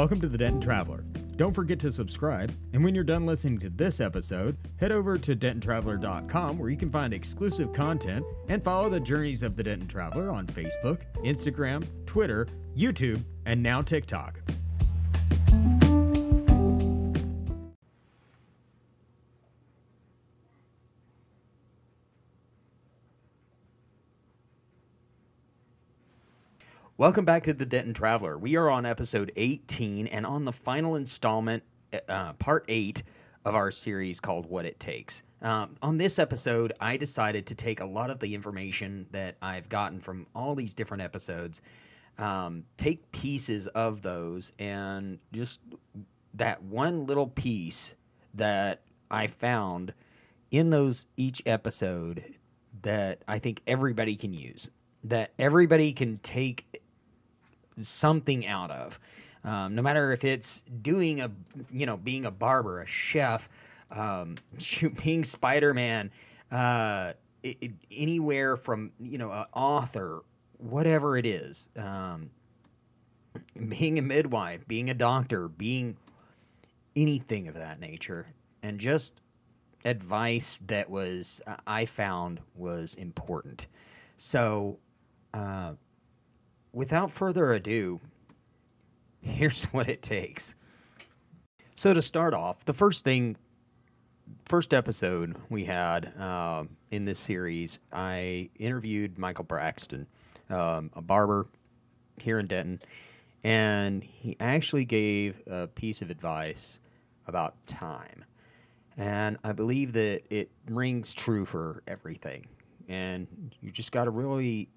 Welcome to the Denton Traveler. Don't forget to subscribe, and when you're done listening to this episode, head over to DentonTraveler.com where you can find exclusive content and follow the journeys of the Denton Traveler on Facebook, Instagram, Twitter, YouTube, and now TikTok. Welcome back to the Denton Traveler. We are on episode 18 and on the final installment, uh, part eight of our series called What It Takes. Um, on this episode, I decided to take a lot of the information that I've gotten from all these different episodes, um, take pieces of those, and just that one little piece that I found in those each episode that I think everybody can use, that everybody can take something out of. Um, no matter if it's doing a, you know, being a barber, a chef, um, being Spider Man, uh, anywhere from, you know, an author, whatever it is, um, being a midwife, being a doctor, being anything of that nature, and just advice that was, uh, I found was important. So, uh, without further ado, here's what it takes. So, to start off, the first thing, first episode we had uh, in this series, I interviewed Michael Braxton, um, a barber here in Denton, and he actually gave a piece of advice about time. And I believe that it rings true for everything. And you just got to really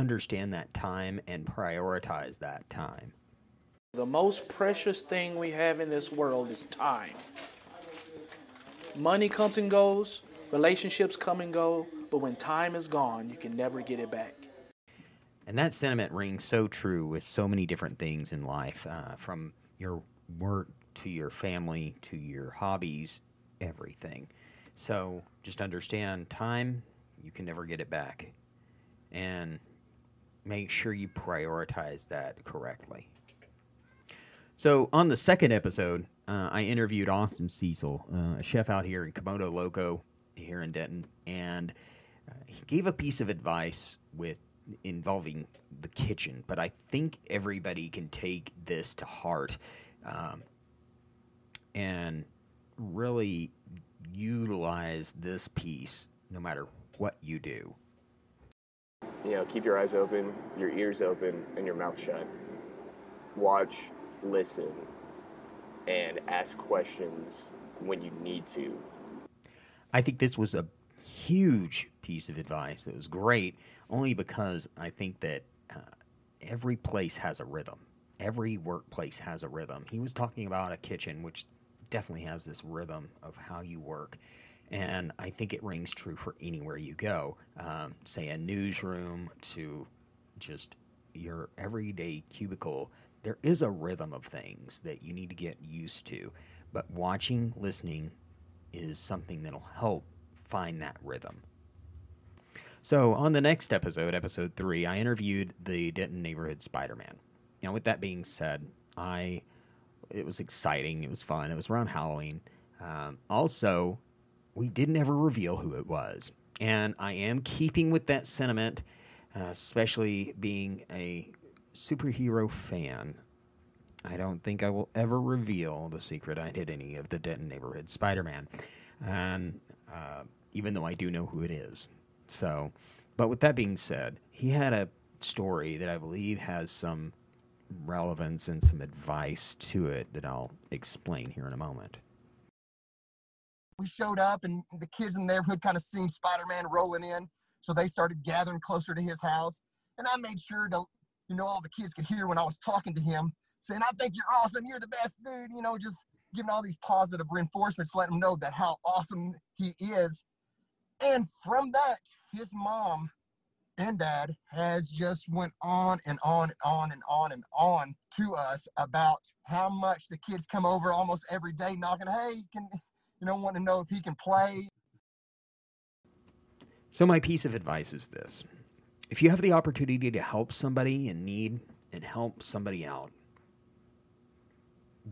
understand that time and prioritize that time. The most precious thing we have in this world is time. Money comes and goes, relationships come and go, but when time is gone, you can never get it back. And that sentiment rings so true with so many different things in life, uh, from your work to your family to your hobbies, everything. So just understand time, you can never get it back. And make sure you prioritize that correctly. So, on the second episode, uh, I interviewed Austin Cecil, uh, a chef out here in Komodo Loco here in Denton, and uh, he gave a piece of advice with involving the kitchen. But I think everybody can take this to heart um, and really utilize this piece no matter what you do you know, keep your eyes open, your ears open, and your mouth shut. Watch, listen, and ask questions when you need to. I think this was a huge piece of advice. It was great, only because I think that uh, every place has a rhythm. Every workplace has a rhythm. He was talking about a kitchen, which definitely has this rhythm of how you work. And I think it rings true for anywhere you go, um, say a newsroom to just your everyday cubicle. There is a rhythm of things that you need to get used to, but watching, listening is something that'll help find that rhythm. So, on the next episode, episode three, I interviewed the Denton neighborhood Spider Man. Now, with that being said, I it was exciting, it was fun, it was around Halloween. Um, also, we didn't ever reveal who it was. And I am keeping with that sentiment, uh, especially being a superhero fan. I don't think I will ever reveal the secret I hid any of the Denton neighborhood Spider Man. And uh, even though I do know who it is. So, but with that being said, he had a story that I believe has some relevance and some advice to it that I'll explain here in a moment we showed up and the kids in the neighborhood kind of seen Spider-Man rolling in. So they started gathering closer to his house. And I made sure to, you know, all the kids could hear when I was talking to him, saying, I think you're awesome. You're the best dude. You know, just giving all these positive reinforcements, letting him know that how awesome he is. And from that, his mom and dad has just went on and on and on and on and on to us about how much the kids come over almost every day knocking, hey, can you know, want to know if he can play. So, my piece of advice is this if you have the opportunity to help somebody in need and help somebody out,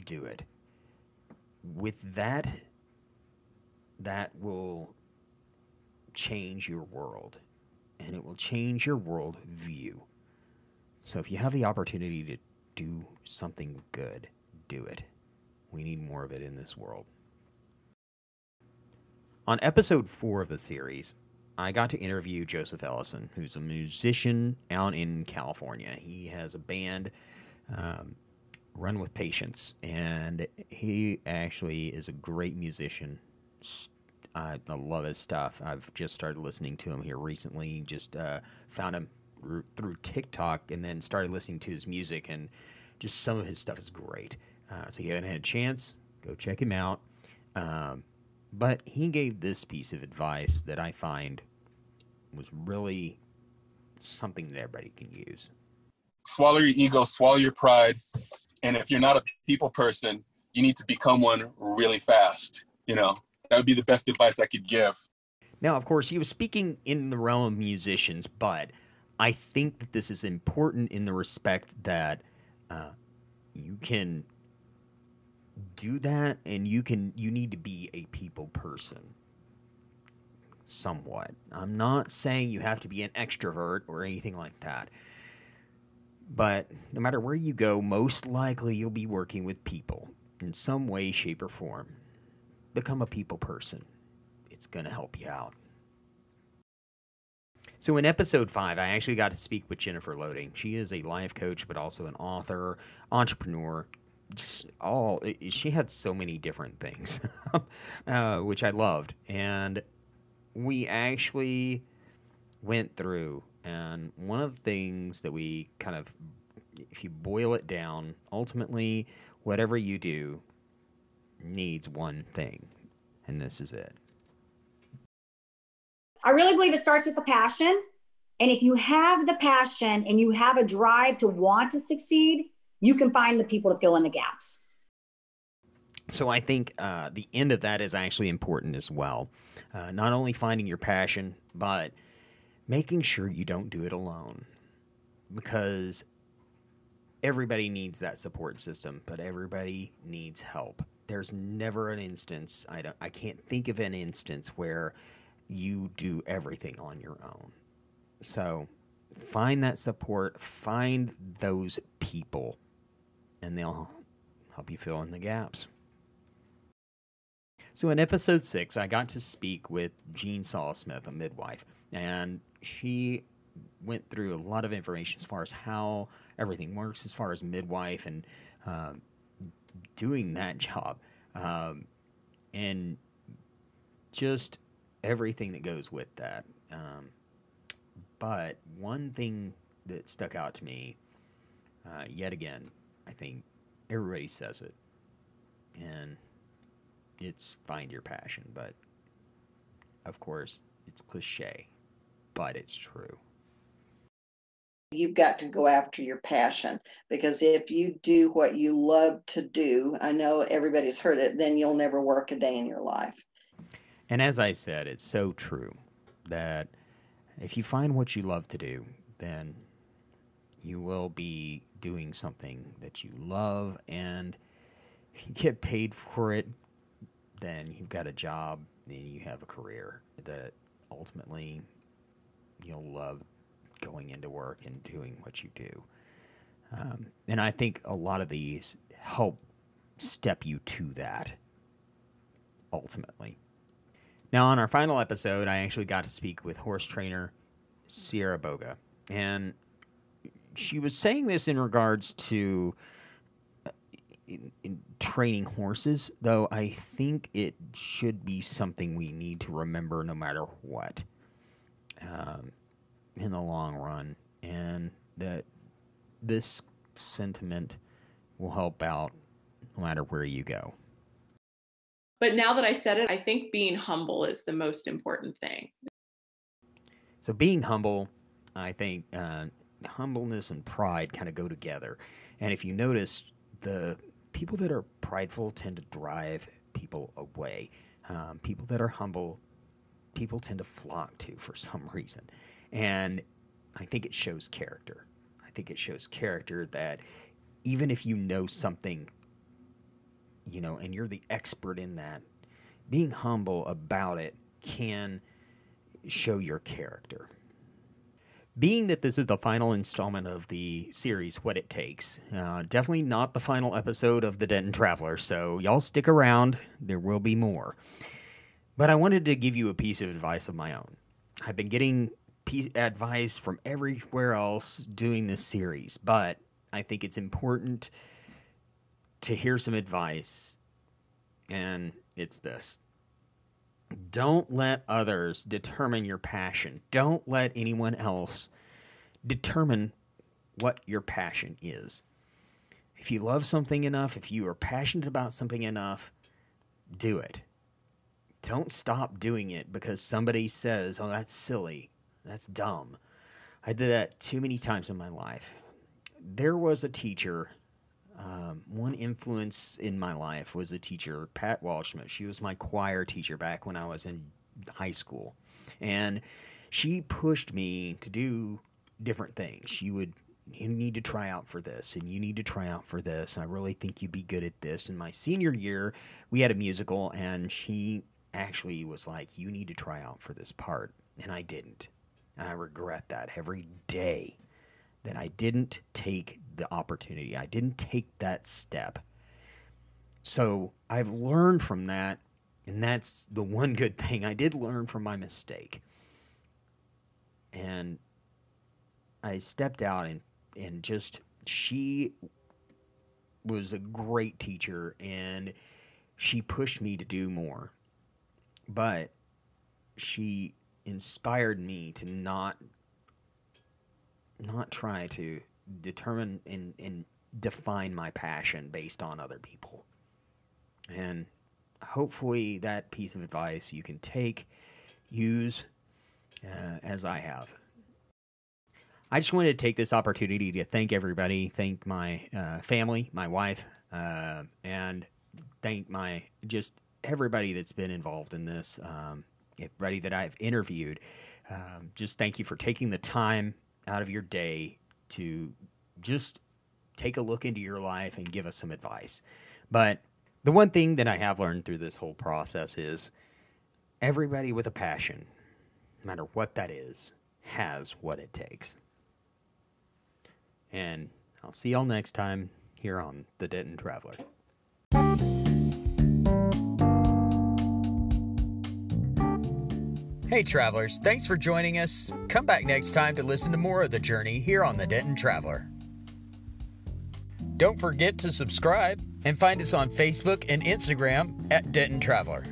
do it. With that, that will change your world and it will change your world view. So if you have the opportunity to do something good, do it. We need more of it in this world. On episode four of the series, I got to interview Joseph Ellison, who's a musician out in California. He has a band, um, Run with Patience, and he actually is a great musician. I, I, love his stuff. I've just started listening to him here recently. Just uh, found him through TikTok and then started listening to his music, and just some of his stuff is great. Uh, so if you haven't had a chance, go check him out. Um, but he gave this piece of advice that I find was really something that everybody can use. Swallow your ego, swallow your pride, and if you're not a people person, you need to become one really fast. You know, that would be the best advice I could give. Now, of course, he was speaking in the realm of musicians, but I think that this is important in the respect that uh, you can do that and you can you need to be a people person. Somewhat. I'm not saying you have to be an extrovert or anything like that. But no matter where you go most likely you'll be working with people in some way shape or form. Become a people person. It's going to help you out. So in episode five, I actually got to speak with Jennifer Loehding. She is a life coach, but also an author, entrepreneur, just all she had so many different things uh, which i loved. And we actually went through and one of the things that we kind of if you boil it down ultimately whatever you do needs one thing and this is it. I really believe it starts with the passion. And if you have the passion and you have a drive to want to succeed you can find the people to fill in the gaps. So I think uh, the end of that is actually important as well. Uh, not only finding your passion, but making sure you don't do it alone, because everybody needs that support system, but everybody needs help. There's never an instance I don't I can't think of an instance where you do everything on your own. So find that support, find those people and they'll help you fill in the gaps. So in episode six, I got to speak with Jean Smith, a midwife, and she went through a lot of information as far as how everything works, as far as midwife and uh, doing that job, um, and just everything that goes with that. Um, but one thing that stuck out to me, uh, yet again, I think everybody says it, and it's find your passion. But of course, it's cliche, but it's true. You've got to go after your passion because if you do what you love to do, I know everybody's heard it, then you'll never work a day in your life. And as I said, it's so true that if you find what you love to do, then you will be doing something that you love and get paid for it then you've got a job and you have a career that ultimately you'll love going into work and doing what you do. Um, and i think a lot of these help step you to that ultimately. Now on our final episode i actually got to speak with horse trainer sierra boga and she was saying this in regards to uh, in, in training horses, though I think it should be something we need to remember no matter what um, in the long run, and that this sentiment will help out no matter where you go. But now that I said it, I think being humble is the most important thing. So, being humble, I think, uh, humbleness and pride kind of go together. And if you notice, the people that are prideful tend to drive people away. Um, people that are humble, people tend to flock to for some reason. And I think it shows character. I think it shows character that even if you know something you know, and you're the expert in that, being humble about it can show your character. Being that this is the final installment of the series, What It Takes, uh, definitely not the final episode of The Denton Traveler, so y'all stick around. There will be more. But I wanted to give you a piece of advice of my own. I've been getting piece, advice from everywhere else doing this series, but I think it's important to hear some advice, and it's this. Don't let others determine your passion. Don't let anyone else determine what your passion is. If you love something enough, if you are passionate about something enough, do it. Don't stop doing it because somebody says, oh, that's silly. That's dumb. I did that too many times in my life. There was a teacher um, one influence in my life was a teacher, Pat Waldschmidt. She was my choir teacher back when I was in high school. And she pushed me to do different things. She would, you need to try out for this, and you need to try out for this. I really think you'd be good at this. In my senior year, we had a musical, and she actually was like, You need to try out for this part. And I didn't. And I regret that every day that I didn't take the opportunity. I didn't take that step. So I've learned from that, and that's the one good thing. I did learn from my mistake. And I stepped out and, and just, she was a great teacher and she pushed me to do more. But she inspired me to not not try to determine and, and define my passion based on other people. And hopefully, that piece of advice you can take, use, uh, as I have. I just wanted to take this opportunity to thank everybody, thank my uh, family, my wife, uh, and thank my just everybody that's been involved in this, um, everybody that I've interviewed. Um, just thank you for taking the time out of your day to just take a look into your life and give us some advice. But the one thing that I have learned through this whole process is everybody with a passion, no matter what that is, has what it takes. And I'll see y'all next time here on The Denton Traveler. Hey, travelers, thanks for joining us. Come back next time to listen to more of the journey here on the Denton Traveler. Don't forget to subscribe and find us on Facebook and Instagram at Denton Traveler.